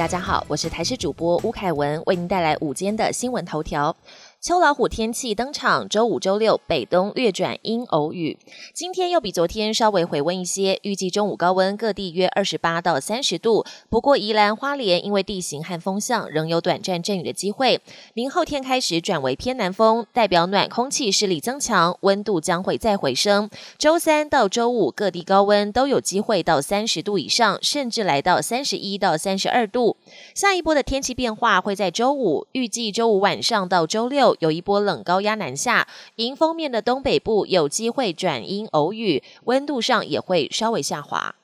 大家好，我是台视主播吴凯文，为您带来午间的新闻头条。秋老虎天气登场，周五、周六北东略转阴偶雨。今天又比昨天稍微回温一些，预计中午高温各地约二十八到三十度。不过宜兰花莲因为地形和风向，仍有短暂阵雨的机会。明后天开始转为偏南风，代表暖空气势力增强，温度将会再回升。周三到周五各地高温都有机会到三十度以上，甚至来到三十一到三十二度。下一波的天气变化会在周五，预计周五晚上到周六。有一波冷高压南下，迎风面的东北部有机会转阴偶雨，温度上也会稍微下滑。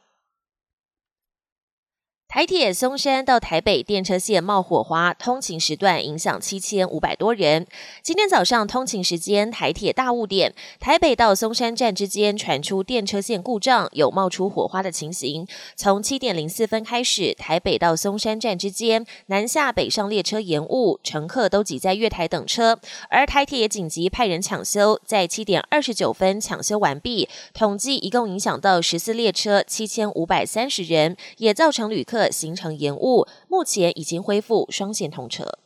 台铁松山到台北电车线冒火花，通勤时段影响七千五百多人。今天早上通勤时间，台铁大雾点，台北到松山站之间传出电车线故障，有冒出火花的情形。从七点零四分开始，台北到松山站之间南下北上列车延误，乘客都挤在月台等车，而台铁紧急派人抢修，在七点二十九分抢修完毕。统计一共影响到十四列车七千五百三十人，也造成旅客。形成延误，目前已经恢复双线通车。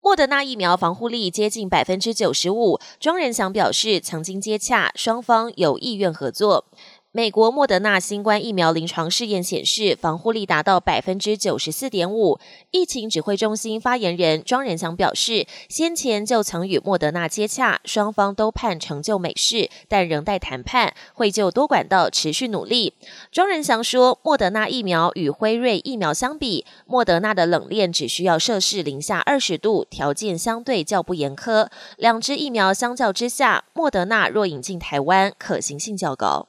莫德纳疫苗防护力接近百分之九十五，庄仁祥表示曾经接洽，双方有意愿合作。美国莫德纳新冠疫苗临床试验显示，防护力达到百分之九十四点五。疫情指挥中心发言人庄仁祥表示，先前就曾与莫德纳接洽，双方都盼成就美事，但仍待谈判，会就多管道持续努力。庄仁祥说，莫德纳疫苗与辉瑞疫苗相比，莫德纳的冷链只需要摄氏零下二十度，条件相对较不严苛。两支疫苗相较之下，莫德纳若引进台湾，可行性较高。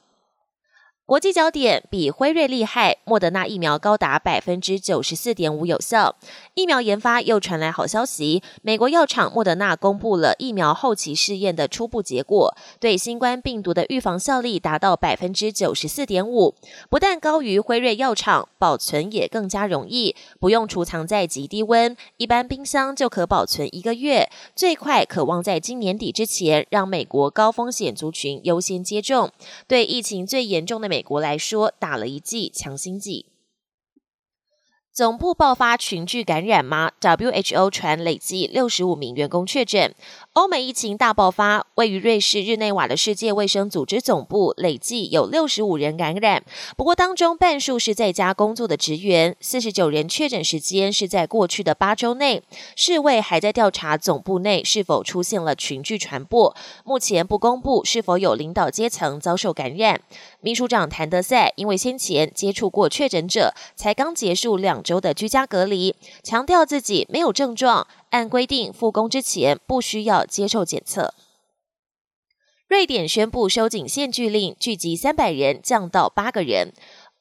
国际焦点比辉瑞厉害，莫德纳疫苗高达百分之九十四点五有效。疫苗研发又传来好消息，美国药厂莫德纳公布了疫苗后期试验的初步结果，对新冠病毒的预防效力达到百分之九十四点五，不但高于辉瑞药厂，保存也更加容易，不用储藏在极低温，一般冰箱就可保存一个月，最快可望在今年底之前让美国高风险族群优先接种。对疫情最严重的美。美国来说，打了一剂强心剂。总部爆发群聚感染吗？WHO 传累计六十五名员工确诊。欧美疫情大爆发，位于瑞士日内瓦的世界卫生组织总部累计有六十五人感染，不过当中半数是在家工作的职员，四十九人确诊时间是在过去的八周内。世卫还在调查总部内是否出现了群聚传播，目前不公布是否有领导阶层遭受感染。秘书长谭德赛因为先前接触过确诊者，才刚结束两州的居家隔离，强调自己没有症状。按规定复工之前不需要接受检测。瑞典宣布收紧限聚令，聚集三百人降到八个人。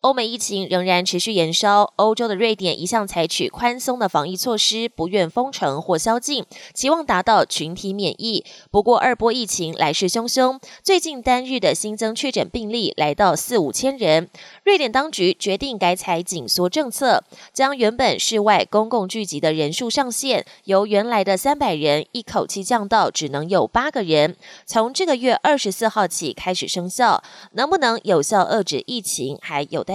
欧美疫情仍然持续延烧，欧洲的瑞典一向采取宽松的防疫措施，不愿封城或宵禁，期望达到群体免疫。不过二波疫情来势汹汹，最近单日的新增确诊病例来到四五千人。瑞典当局决定改采紧缩政策，将原本室外公共聚集的人数上限由原来的三百人一口气降到只能有八个人。从这个月二十四号起开始生效，能不能有效遏制疫情，还有待